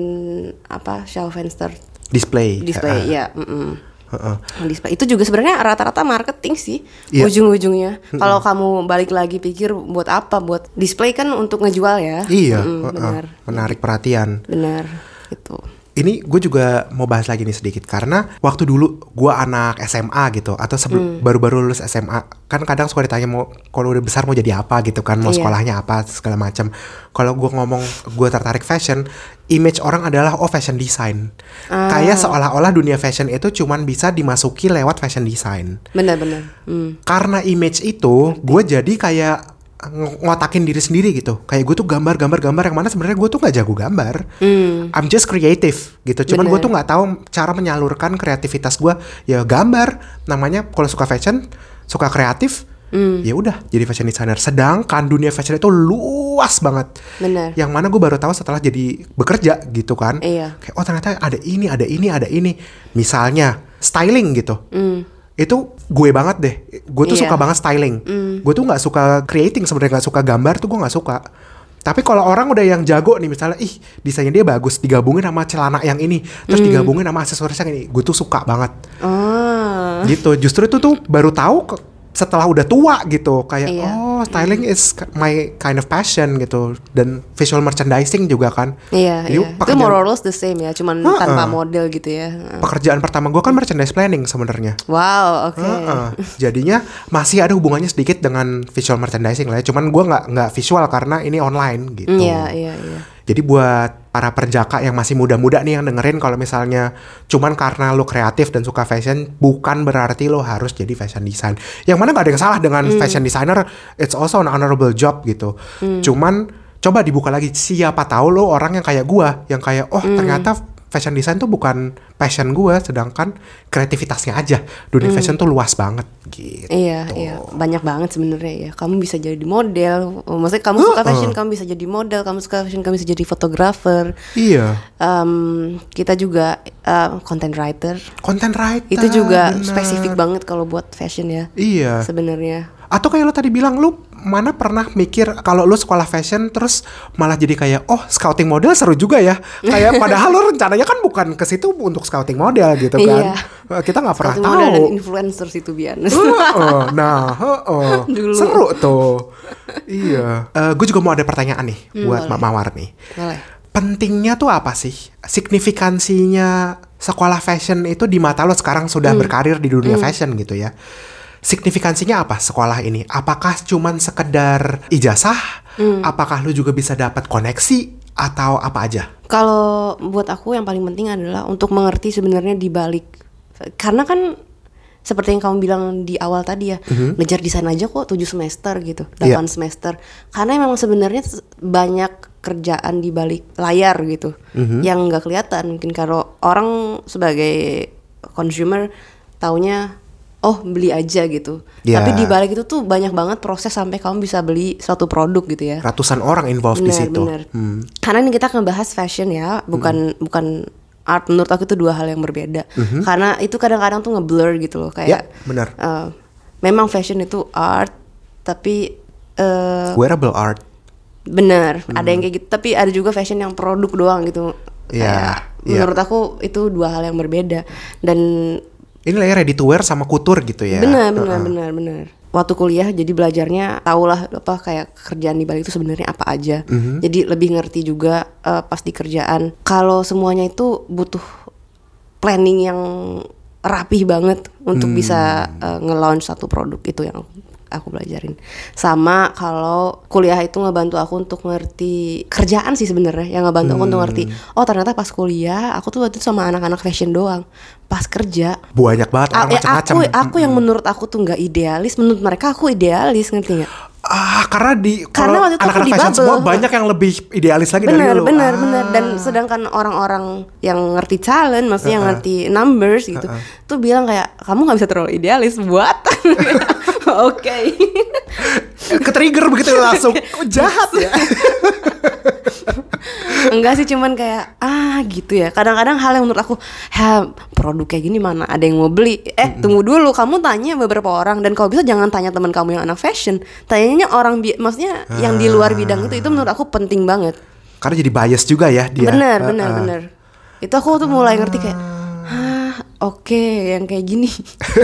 apa shelf fenster Display. display ha-ha. ya mm-mm. Ha-ha. display itu juga sebenarnya rata-rata marketing sih Iya. ujung-ujungnya kalau kamu balik lagi pikir buat apa buat display kan untuk ngejual ya Iya, ha-ha. benar menarik perhatian. benar itu Ini gue juga mau bahas lagi nih sedikit karena waktu dulu gue anak SMA gitu atau sebelum Hmm. baru-baru lulus SMA kan kadang suka ditanya mau kalau udah besar mau jadi apa gitu kan mau Iya. sekolahnya apa segala macam. Kalau gue ngomong gue tertarik fashion, image orang adalah oh fashion design. Ah. Kayak seolah-olah dunia fashion itu cuman bisa dimasuki lewat fashion design. benar-benar Hmm. Karena image itu gue jadi kayak ng- ngotakin diri sendiri gitu. Kayak gue tuh gambar-gambar-gambar yang mana sebenarnya gue tuh nggak jago gambar. Hmm. I'm just creative gitu. Cuman gue Bener. tuh nggak tahu cara menyalurkan kreativitas gue. Ya gambar. Namanya kalau suka fashion, suka kreatif. Hmm. Ya udah jadi fashion designer. Sedangkan dunia fashion itu luas banget. benar Yang mana gue baru tahu setelah jadi bekerja gitu kan. Iya. Kayak oh ternyata ada ini, ada ini, ada ini. Misalnya styling gitu. Hmm. Itu gue banget deh. Gue tuh Iya. suka banget styling. Gue tuh nggak suka creating sebenarnya nggak suka gambar tuh gue nggak suka. Tapi kalau orang udah yang jago nih misalnya, ih desainnya dia bagus, digabungin sama celana yang ini, terus Hmm. digabungin sama aksesoris yang ini, gue tuh suka banget. ah Gitu. Justru itu tuh baru tahu setelah udah tua gitu, kayak Iya. oh styling is k- my kind of passion gitu. Dan visual merchandising juga kan. iya Jadi iya itu pekerjaan- more or less the same ya cuman Ha-ha. tanpa model gitu ya Pekerjaan pertama gue kan merchandise planning sebenarnya. wow oke Heeh. Jadinya masih ada hubungannya sedikit dengan visual merchandising lah ya. Cuman gua nggak nggak visual karena ini online gitu. iya iya iya Jadi buat para perjaka yang masih muda-muda nih yang dengerin kalau misalnya cuman karena lo kreatif dan suka fashion bukan berarti lo harus jadi fashion design. Yang mana nggak ada yang salah dengan fashion designer, it's also an honorable job gitu. Cuman coba dibuka lagi siapa tahu lo orang yang kayak gua yang kayak oh ternyata fashion design tuh bukan passion gua sedangkan kreativitasnya aja. Dunia fashion tuh luas banget gitu. Iya, iya, banyak banget sebenarnya ya. Kamu bisa jadi model, maksudnya kamu suka fashion, kamu bisa jadi model, kamu suka fashion, kamu bisa jadi fotografer. Iya. Em, kita juga em, content writer. Content writer. Itu juga bener. spesifik banget kalau buat fashion ya. Iya. Sebenarnya. Atau kayak lo tadi bilang lu mana pernah mikir kalau lu sekolah fashion terus malah jadi kayak oh scouting model seru juga ya. Kayak padahal lo rencananya kan bukan ke situ untuk scouting model gitu kan. Iya. Eh, Kita nggak pernah Scouting model dan tahu. influencer itu biar. Heeh, nah, heeh. Dulu. seru tuh. iya. gue juga mau ada pertanyaan nih buat Hmm, boleh. Mak Mawar nih. Boleh. Pentingnya tuh apa sih? Signifikansinya sekolah fashion itu di mata lo sekarang sudah Hmm. berkarir di dunia fashion gitu ya. Signifikansinya apa sekolah ini? Apakah cuman sekedar ijazah? Hmm. Apakah lu juga bisa dapat koneksi atau apa aja? Kalau buat aku yang paling penting adalah untuk mengerti sebenarnya di balik karena kan seperti yang kamu bilang di awal tadi ya, ngejar desain aja kok 7 semester gitu, 8 Mhm. Iya. semester. Karena memang sebenarnya banyak kerjaan di balik layar gitu, Mhm. yang nggak kelihatan. Mungkin kalau orang sebagai consumer taunya oh beli aja gitu. Iya. Tapi di balik itu tuh banyak banget proses sampai kamu bisa beli suatu produk gitu ya. Ratusan orang involved di Benar, situ. benar. Hmm. Karena ini kita akan bahas fashion ya, bukan bukan art. Menurut aku itu dua hal yang berbeda. Karena itu kadang-kadang tuh ngeblur gitu loh, Mhm. Ya, kayak benar. eh, memang fashion itu art, tapi eh Wearable art. benar ada yang kayak gitu. Tapi ada juga fashion yang produk doang gitu. Iya, Kayak, iya. Menurut aku itu dua hal yang berbeda dan Ini lah ya ready to wear sama couture gitu ya. Benar, benar, benar, benar. Waktu kuliah jadi belajarnya tahulah apa kayak kerjaan di balik itu sebenarnya apa aja. Mhm. Jadi lebih ngerti juga eh, pas di kerjaan. Kalau semuanya itu butuh planning yang rapih banget untuk bisa eh, nge-launch satu produk itu yang aku pelajarin. Sama kalau kuliah itu ngebantu aku untuk ngerti kerjaan sih sebenarnya yang ngebantu aku untuk ngerti. Oh ternyata pas kuliah aku tuh waktu itu sama anak-anak fashion doang. Pas kerja Banyak banget orang A- eh, macam-macam. aku aku yang menurut aku tuh nggak idealis menurut mereka aku idealis ngerti nggak Ah, karena di Karena waktu itu aku anak-anak fashion bubble. semua banyak yang lebih idealis lagi dari benar lu. benar Ah. benar dan sedangkan orang-orang yang ngerti talent maksudnya yang ngerti numbers gitu tuh bilang kayak kamu nggak bisa terlalu idealis buat oke Ke trigger begitu langsung. Kok jahat ya? enggak sih cuman kayak ah gitu ya kadang-kadang hal yang menurut aku ha produk kayak gini mana ada yang mau beli eh tunggu dulu kamu tanya beberapa orang dan kalau bisa jangan tanya teman kamu yang anak fashion tanyanya orang bi- maksudnya yang di luar bidang itu itu menurut aku penting banget Karena jadi bias juga ya dia. benar benar ah. benar itu aku tuh mulai ngerti kayak ah oke yang kayak gini.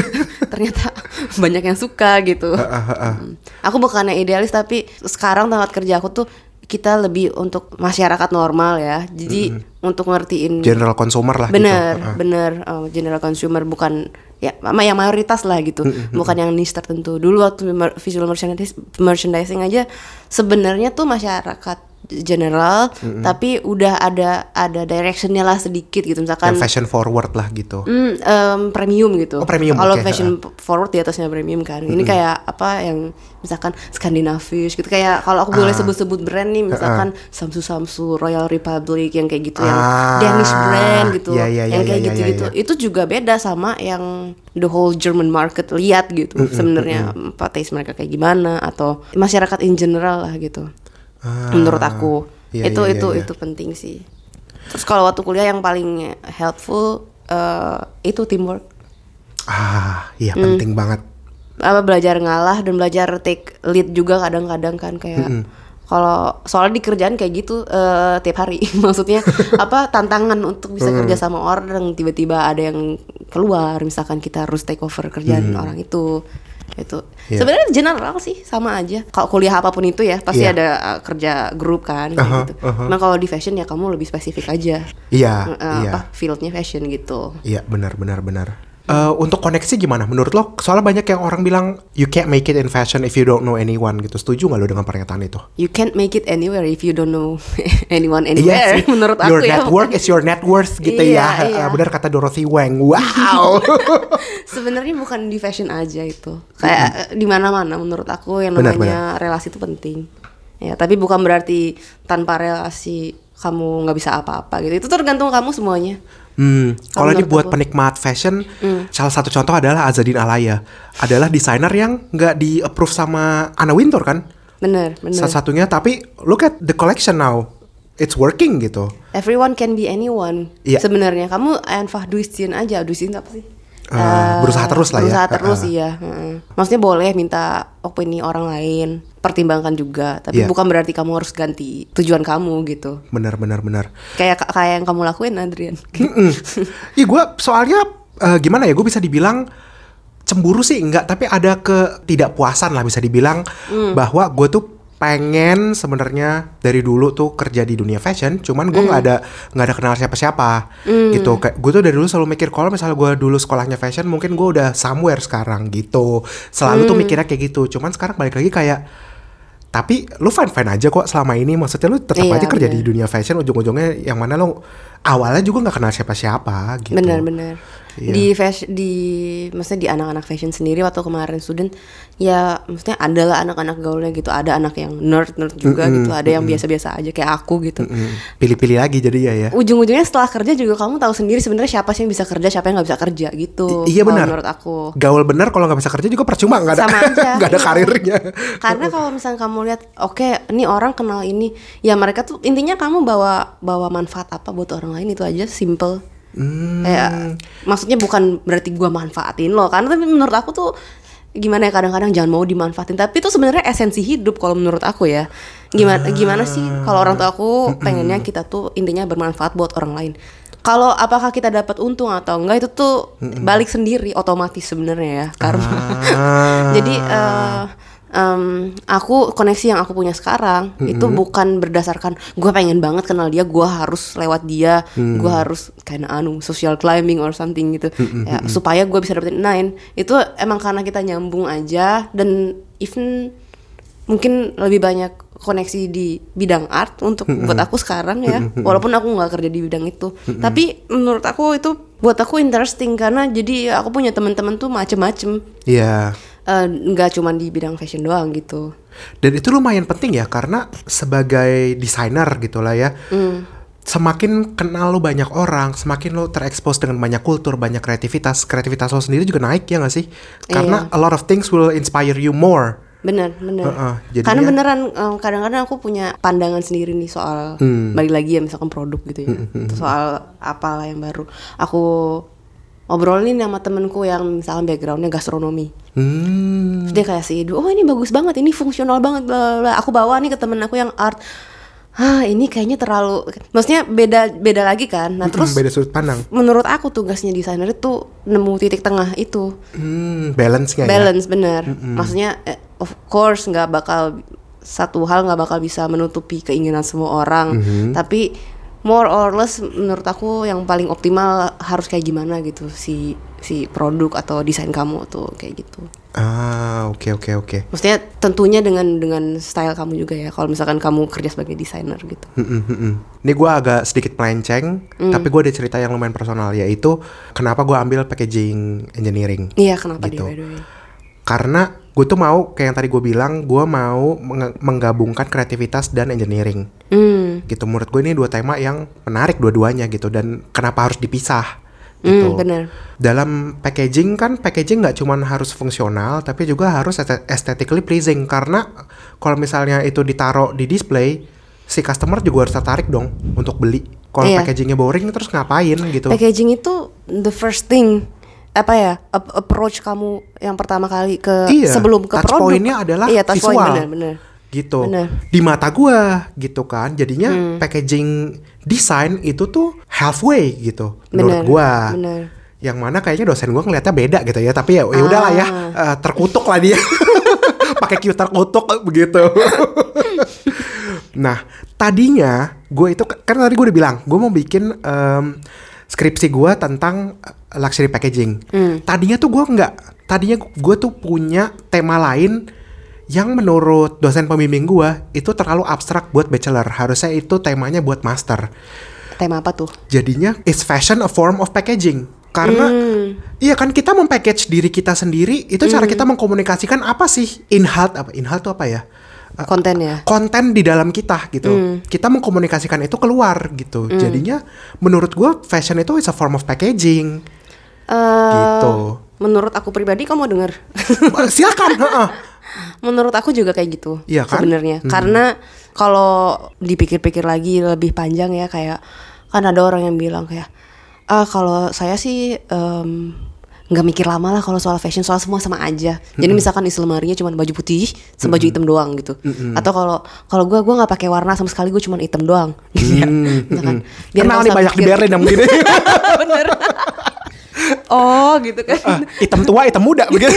Ternyata banyak yang suka gitu. Hmm. aku bukannya idealis tapi sekarang tempat kerja aku tuh kita lebih untuk masyarakat normal ya. Jadi untuk ngertiin General consumer lah bener gitu. Bener uh, general consumer bukan ya yang mayoritas lah gitu. Bukan yang niche tertentu. Dulu waktu visual merchandising merchandising aja sebenarnya tuh masyarakat general tapi udah ada ada directionnya lah sedikit gitu misalkan Yang fashion forward lah gitu. Hmm, em, premium gitu. Oh, premium, Kalau oke, fashion forward di atasnya premium kan. Ini kayak apa yang misalkan Scandinavish gitu. Kayak kalau aku boleh Ah. sebut-sebut brand nih, misalkan Samsu Samsu, Royal Republic yang kayak gitu, yang Ah, Danish brand gitu, iya, iya, yang iya, kayak iya, gitu-gitu. iya, Itu juga beda sama yang the whole German market lihat gitu. Sebenarnya apa taste mereka kayak gimana atau masyarakat in general lah gitu. Menurut aku iya, itu iya, itu iya, itu penting sih. Terus kalau waktu kuliah yang paling helpful eh, itu teamwork. Ah, iya Hmm. penting banget. Apa belajar ngalah dan belajar take lead juga kadang-kadang kan kayak kalau soalnya di kerjaan kayak gitu eh, tiap hari maksudnya apa tantangan untuk bisa kerja sama orang tiba-tiba ada yang keluar misalkan kita harus take over kerjaan orang itu itu Iya. sebenarnya general sih sama aja kalau kuliah apa pun itu ya pasti Iya. ada uh, kerja grup kan Aha, gitu. aha. Emang kalau di fashion ya kamu lebih spesifik aja Iya, Eh, iya. apa fieldnya fashion gitu Iya, benar benar benar. Eh, untuk koneksi gimana menurut lo? Soalnya banyak yang orang bilang you can't make it in fashion if you don't know anyone gitu. Setuju nggak lo dengan pernyataan itu? You can't make it anywhere if you don't know anyone Iya anywhere. sih. Menurut your aku ya. network is your net worth gitu Iya, ya. iya. Eh, benar kata Dorothy Wang. Wow. Sebenarnya bukan di fashion aja itu. Kayak eh, di mana-mana menurut aku yang Benar, namanya relasi itu penting. Ya, tapi bukan berarti tanpa relasi kamu nggak bisa apa-apa gitu. Itu tergantung kamu semuanya. Hmm, kalau ini buat aku. penikmat fashion, Hmm. salah satu contoh adalah Azadin Alaya. Adalah desainer yang nggak di approve sama Anna Wintour kan? Bener, bener. Salah satunya, tapi look at the collection now. It's working gitu. Everyone can be anyone. Iya. Sebenarnya kamu Einfach Duistin aja. Duistin apa sih? Eh, berusaha terus lah ya. Berusaha terus Heeh. iya. Maksudnya boleh minta opini orang lain, pertimbangkan juga. Tapi Iya. bukan berarti kamu harus ganti tujuan kamu gitu. Benar, benar, benar. Kayak kayak yang kamu lakuin Adrian. Mm-mm. Ih gue soalnya eh, gimana ya gue bisa dibilang cemburu sih enggak tapi ada ketidakpuasan lah bisa dibilang bahwa gue tuh pengen sebenarnya dari dulu tuh kerja di dunia fashion cuman gue nggak ada nggak ada kenal siapa-siapa gitu kayak gue tuh dari dulu selalu mikir kalau misalnya gue dulu sekolahnya fashion mungkin gue udah somewhere sekarang gitu selalu tuh mikirnya kayak gitu cuman sekarang balik lagi kayak tapi lu fine fine aja kok selama ini maksudnya lu tetap Iya, aja kerja bener. di dunia fashion ujung-ujungnya yang mana lu awalnya juga nggak kenal siapa-siapa gitu. Benar-benar. Iya. Di fashion di maksudnya di anak-anak fashion sendiri waktu kemarin student ya maksudnya adalah anak-anak gaulnya gitu. Ada anak yang nerd nerd juga gitu, ada yang biasa-biasa aja kayak aku gitu. Mm, Pilih-pilih lagi jadi ya ya. Ujung-ujungnya setelah kerja juga kamu tahu sendiri sebenarnya siapa sih yang bisa kerja, siapa yang nggak bisa kerja gitu. I- iya benar. Menurut aku. Gaul bener kalau nggak bisa kerja juga percuma nggak ada nggak ada iya. karirnya. Karena kalau misalnya kamu lihat, oke, ini orang kenal ini, ya mereka tuh intinya kamu bawa bawa manfaat apa buat orang lain itu aja simple. Hmm. Kayak maksudnya bukan berarti gua manfaatin lo, karena tapi menurut aku tuh gimana ya kadang-kadang jangan mau dimanfaatin, tapi itu sebenarnya esensi hidup kalau menurut aku ya. Gimana gimana sih kalau orang tua aku pengennya kita tuh intinya bermanfaat buat orang lain. Kalau apakah kita dapat untung atau enggak itu tuh balik sendiri otomatis sebenarnya ya karma. Ah. Jadi eh, em, aku koneksi yang aku punya sekarang itu bukan berdasarkan gue pengen banget kenal dia, gue harus lewat dia, gue harus kayak anu social climbing or something gitu, ya, supaya gue bisa dapetin nine. Itu emang karena kita nyambung aja dan even mungkin lebih banyak koneksi di bidang art untuk buat aku sekarang ya walaupun aku nggak kerja di bidang itu. Tapi menurut aku itu buat aku interesting karena jadi aku punya teman-teman tuh macem-macem. Iya. Eh, nggak cuma di bidang fashion doang gitu. Dan itu lumayan penting ya karena sebagai desainer gitu lah ya. Semakin kenal lo banyak orang, semakin lo terekspos dengan banyak kultur, banyak kreativitas, kreativitas lo sendiri juga naik ya gak sih? Karena a lot of things will inspire you more. bener bener Heeh, jadinya- karena beneran em, kadang-kadang aku punya pandangan sendiri nih soal balik lagi ya misalkan produk gitu ya. Soal apalah yang baru. Aku obrolin sama temenku yang misalkan backgroundnya gastronomi Hmm. Terus dia kayak sih, oh ini bagus banget, ini fungsional banget, bla. Aku bawa nih ke temen aku yang art. Hah, ini kayaknya terlalu, maksudnya beda beda lagi kan. Nah terus Hmm, beda sudut pandang. menurut aku tugasnya desainer itu nemu titik tengah itu, Hmm, balance nggak ya? balance bener. Maksudnya eh, of course nggak bakal satu hal nggak bakal bisa menutupi keinginan semua orang, tapi more or less menurut aku yang paling optimal harus kayak gimana gitu si si produk atau desain kamu tuh kayak gitu. Ah, oke oke oke. Maksudnya tentunya dengan dengan style kamu juga ya. Kalau misalkan kamu kerja sebagai desainer gitu. Mm-mm, mm-mm. Ini gue agak sedikit melenceng, tapi gue ada cerita yang lumayan personal yaitu kenapa gue ambil packaging engineering. Iya kenapa Gitu. dia by the way? Karena gue tuh mau kayak yang tadi gue bilang, gue mau menggabungkan kreativitas dan engineering. Hmm, Gitu. Menurut gue ini dua tema yang menarik dua-duanya gitu dan kenapa harus dipisah. hmm, Gitu. bener. Dalam packaging kan packaging nggak cuman harus fungsional tapi juga harus aesthe- aesthetically pleasing karena kalau misalnya itu ditaruh di display si customer juga harus tertarik dong untuk beli. Kalau Iya. packagingnya boring terus ngapain gitu? Packaging itu the first thing apa ya ap- approach kamu yang pertama kali ke Iya, sebelum ke touch produk. point-nya adalah iya, touch point, visual. bener, bener. Gitu Bener. di mata gua gitu kan jadinya Hmm. packaging desain itu tuh halfway gitu menurut Bener, gua bener. yang mana kayaknya dosen gua ngeliatnya beda gitu ya tapi ya ya udahlah ya Ah. eh, terkutuk lah dia pakai Q terkutuk begitu nah tadinya gue itu kan tadi gue udah bilang gue mau bikin em, skripsi gua tentang eh, luxury packaging Hmm. tadinya tuh gua nggak tadinya gue tuh punya tema lain yang menurut dosen pembimbing gua itu terlalu abstrak buat bachelor. Harusnya itu temanya buat master. Tema apa tuh? jadinya is fashion a form of packaging. Karena Hmm. iya kan kita mempackage diri kita sendiri itu cara kita mengkomunikasikan apa sih? In heart apa? In heart tuh apa ya? Eh, Konten ya. konten di dalam kita gitu. Kita mengkomunikasikan itu keluar gitu. Jadinya menurut gua fashion itu is a form of packaging. Eh, gitu. Menurut aku pribadi kamu mau denger? silakan heeh. Menurut aku juga kayak gitu Iya kan? sebenarnya. Karena kalau dipikir-pikir lagi lebih panjang ya kayak kan ada orang yang bilang kayak ah kalau saya sih em, nggak mikir lama lah kalau soal fashion soal semua sama aja. Jadi misalkan isi lemarinya cuma baju putih sama baju hitam doang gitu. Atau kalau kalau gue gue nggak pakai warna sama sekali gue cuma hitam doang. Gitu ya. Misalkan, biar kenal nggak nih usah banyak di mikir. Berlin yang begini Bener. oh gitu kan. Ah, hitam tua hitam muda begitu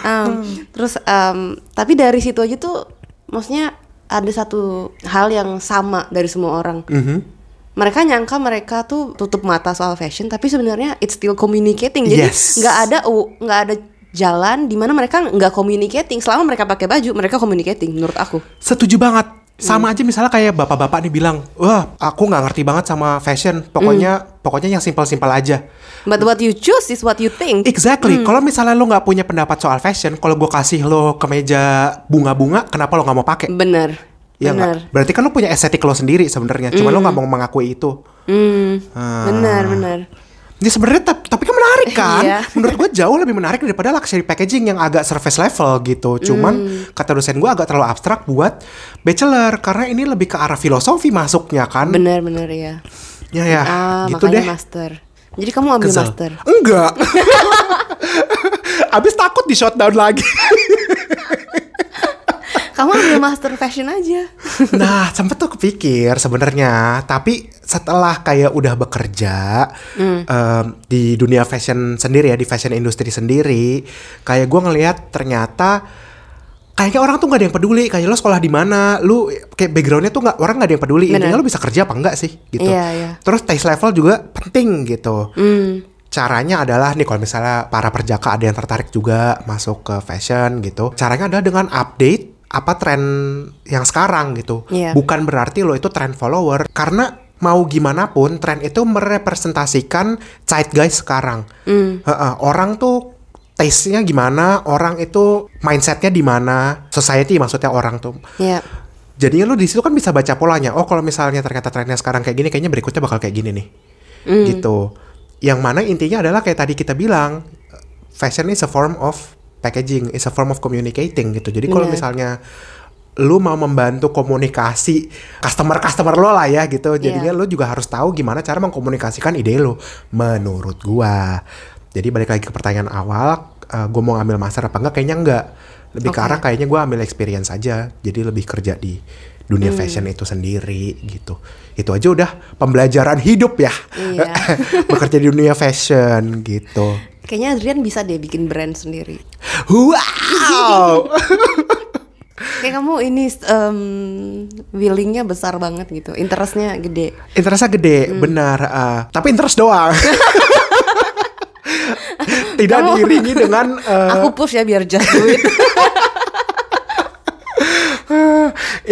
Um, terus um, tapi dari situ aja tuh maksudnya ada satu hal yang sama dari semua orang. Mhm. Mereka nyangka mereka tuh tutup mata soal fashion, tapi sebenarnya it's still communicating. Jadi Yes. nggak ada uh, nggak ada jalan di mana mereka nggak communicating. Selama mereka pakai baju, mereka communicating. Menurut aku. setuju banget Sama aja misalnya kayak bapak-bapak nih bilang, wah aku nggak ngerti banget sama fashion. Pokoknya pokoknya yang simpel-simpel aja. But what you choose is what you think. Exactly. Kalau misalnya lo nggak punya pendapat soal fashion, kalau gue kasih lo kemeja bunga-bunga, kenapa lo nggak mau pakai? Bener. Iya bener. nggak? Berarti kan lo punya estetik lo sendiri sebenarnya. Cuma lo nggak mau mengakui itu. Hmm. Ah. Bener, bener. Ini sebenarnya tap- tapi kan menarik kan? Iya. Menurut gue jauh lebih menarik daripada luxury packaging yang agak surface level gitu. Cuman Hmm. kata dosen gue agak terlalu abstrak buat bachelor karena ini lebih ke arah filosofi masuknya kan? Bener, bener ya. Ya ya, Ah, gitu makanya deh. master. Jadi kamu ambil Kesel. master. Enggak. Abis takut di shutdown lagi. Kamu ambil master fashion aja. nah, sempet tuh kepikir sebenarnya, tapi setelah kayak udah bekerja Hmm. em, di dunia fashion sendiri ya, di fashion industri sendiri, kayak gue ngelihat ternyata kayaknya orang tuh nggak ada yang peduli. Kayak lo sekolah di mana, lu kayak backgroundnya tuh nggak orang nggak ada yang peduli. Bener. Intinya lo bisa kerja apa enggak sih, gitu. Iya, iya. Terus taste level juga penting gitu. Hmm. Caranya adalah nih kalau misalnya para perjaka ada yang tertarik juga masuk ke fashion gitu. Caranya adalah dengan update apa tren yang sekarang gitu. Iya. Bukan berarti lo itu tren follower karena mau gimana pun tren itu merepresentasikan zeitgeist sekarang. Hmm. Heeh, orang tuh taste-nya gimana, orang itu mindsetnya di mana, society maksudnya orang tuh. Ya. Jadinya lu di situ kan bisa baca polanya. Oh, kalau misalnya ternyata trennya sekarang kayak gini, kayaknya berikutnya bakal kayak gini nih. Hmm. Gitu. Yang mana intinya adalah kayak tadi kita bilang, fashion is a form of packaging, is a form of communicating gitu. Jadi kalau Benar. misalnya lu mau membantu komunikasi customer-customer lo lah ya gitu. Jadinya lu juga harus tahu gimana cara mengkomunikasikan ide lo menurut gua. Jadi balik lagi ke pertanyaan awal, gue mau ngambil master apa enggak? Kayaknya enggak. Lebih ke Oke. arah kayaknya gue ambil experience aja. Jadi lebih kerja di dunia fashion itu sendiri gitu. Itu aja udah pembelajaran hidup ya. Iya. Bekerja di dunia fashion gitu. Kayaknya Adrian bisa deh bikin brand sendiri. Wow. Kayak kamu ini um, willingnya besar banget gitu, interestnya gede. Interestnya gede, benar. eh, tapi interest doang. Tidak Kamu- diiringi dengan eh, Aku push ya biar just do it.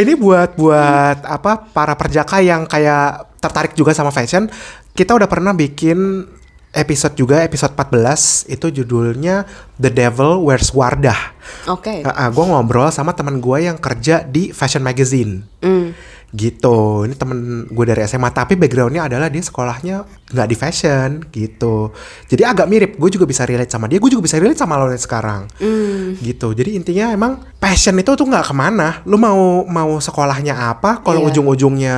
ini buat buat apa para perjaka yang kayak tertarik juga sama fashion. Kita udah pernah bikin episode juga episode 14 itu judulnya The Devil Wears Wardah. Oke. gue ngobrol sama teman gue yang kerja di fashion magazine. Hmm. Gitu. Ini temen gue dari SMA tapi backgroundnya adalah dia sekolahnya nggak di fashion gitu. Jadi agak mirip. Gue juga bisa relate sama dia. Gue juga bisa relate sama lo sekarang. Hmm. gitu. Jadi intinya emang passion itu tuh nggak ke mana. Lu mau mau sekolahnya apa kalau Iya. ujung-ujungnya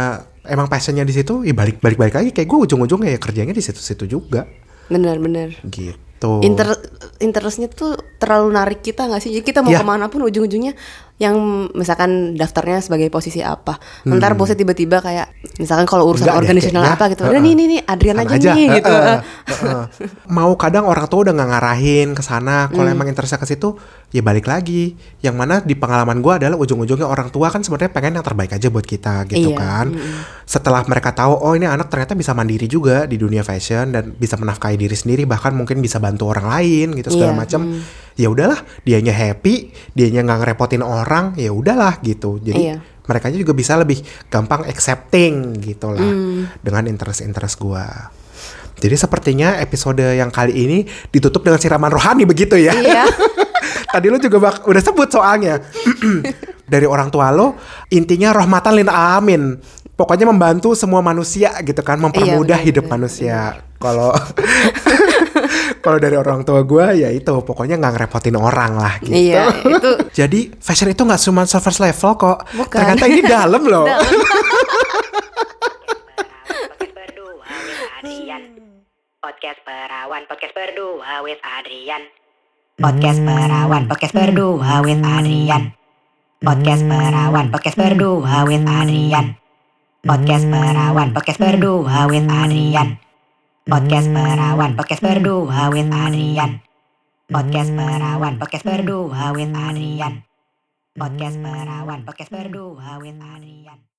emang passionnya di situ ya balik balik balik lagi. Kayak gue ujung-ujungnya ya kerjanya di situ-situ juga. Bener-bener. gitu. Inter interestnya tuh terlalu narik kita nggak sih? Jadi kita mau Iya. ke mana pun ujung-ujungnya yang misalkan daftarnya sebagai posisi apa. Hmm. Ntar bosnya tiba-tiba kayak misalkan kalau urusan Enggak organisasional kayaknya. apa gitu. Udah Heeh. nih nih nih Adrian Sana aja, nih gitu. Heeh, heeh. Mau kadang orang tua udah nggak ngarahin ke sana. Kalau Hmm. emang interestnya ke situ, ya balik lagi. Yang mana di pengalaman gua adalah ujung-ujungnya orang tua kan sebenarnya pengen yang terbaik aja buat kita gitu Iya, kan. Setelah mereka tahu, oh ini anak ternyata bisa mandiri juga di dunia fashion dan bisa menafkahi diri sendiri, bahkan mungkin bisa bantu orang lain gitu segala Iya, macam. Ya udahlah, dianya happy, dianya nggak ngerepotin orang, ya udahlah gitu. Jadi Iya. mereka juga bisa lebih gampang accepting gitu lah Hmm. dengan interest-interest gua. Jadi sepertinya episode yang kali ini ditutup dengan siraman rohani begitu ya. Iya. Tadi lu juga bak- udah sebut soalnya. Dari orang tua lo, intinya rahmatan lin alamin. Pokoknya membantu semua manusia gitu kan, mempermudah benar, hidup benar, manusia. Kalau kalau dari orang tua gua ya itu pokoknya nggak ngerepotin orang lah gitu. Iya, itu Jadi fashion itu nggak cuma surface level kok. Bukan. Ternyata ini dalam loh. Podcast berdua with Adrian. Podcast perawan, podcast berdua with Adrian. Podcast perawan, podcast berdua with Adrian. Podcast perawan, podcast berdua with Adrian. Podcast perawan, podcast berdua with Adrian. Podcast perawan, podcast berdua with Adrian. Podcast perawan, podcast berdua with Adrian. Podcast perawan, podcast berdua with Adrian.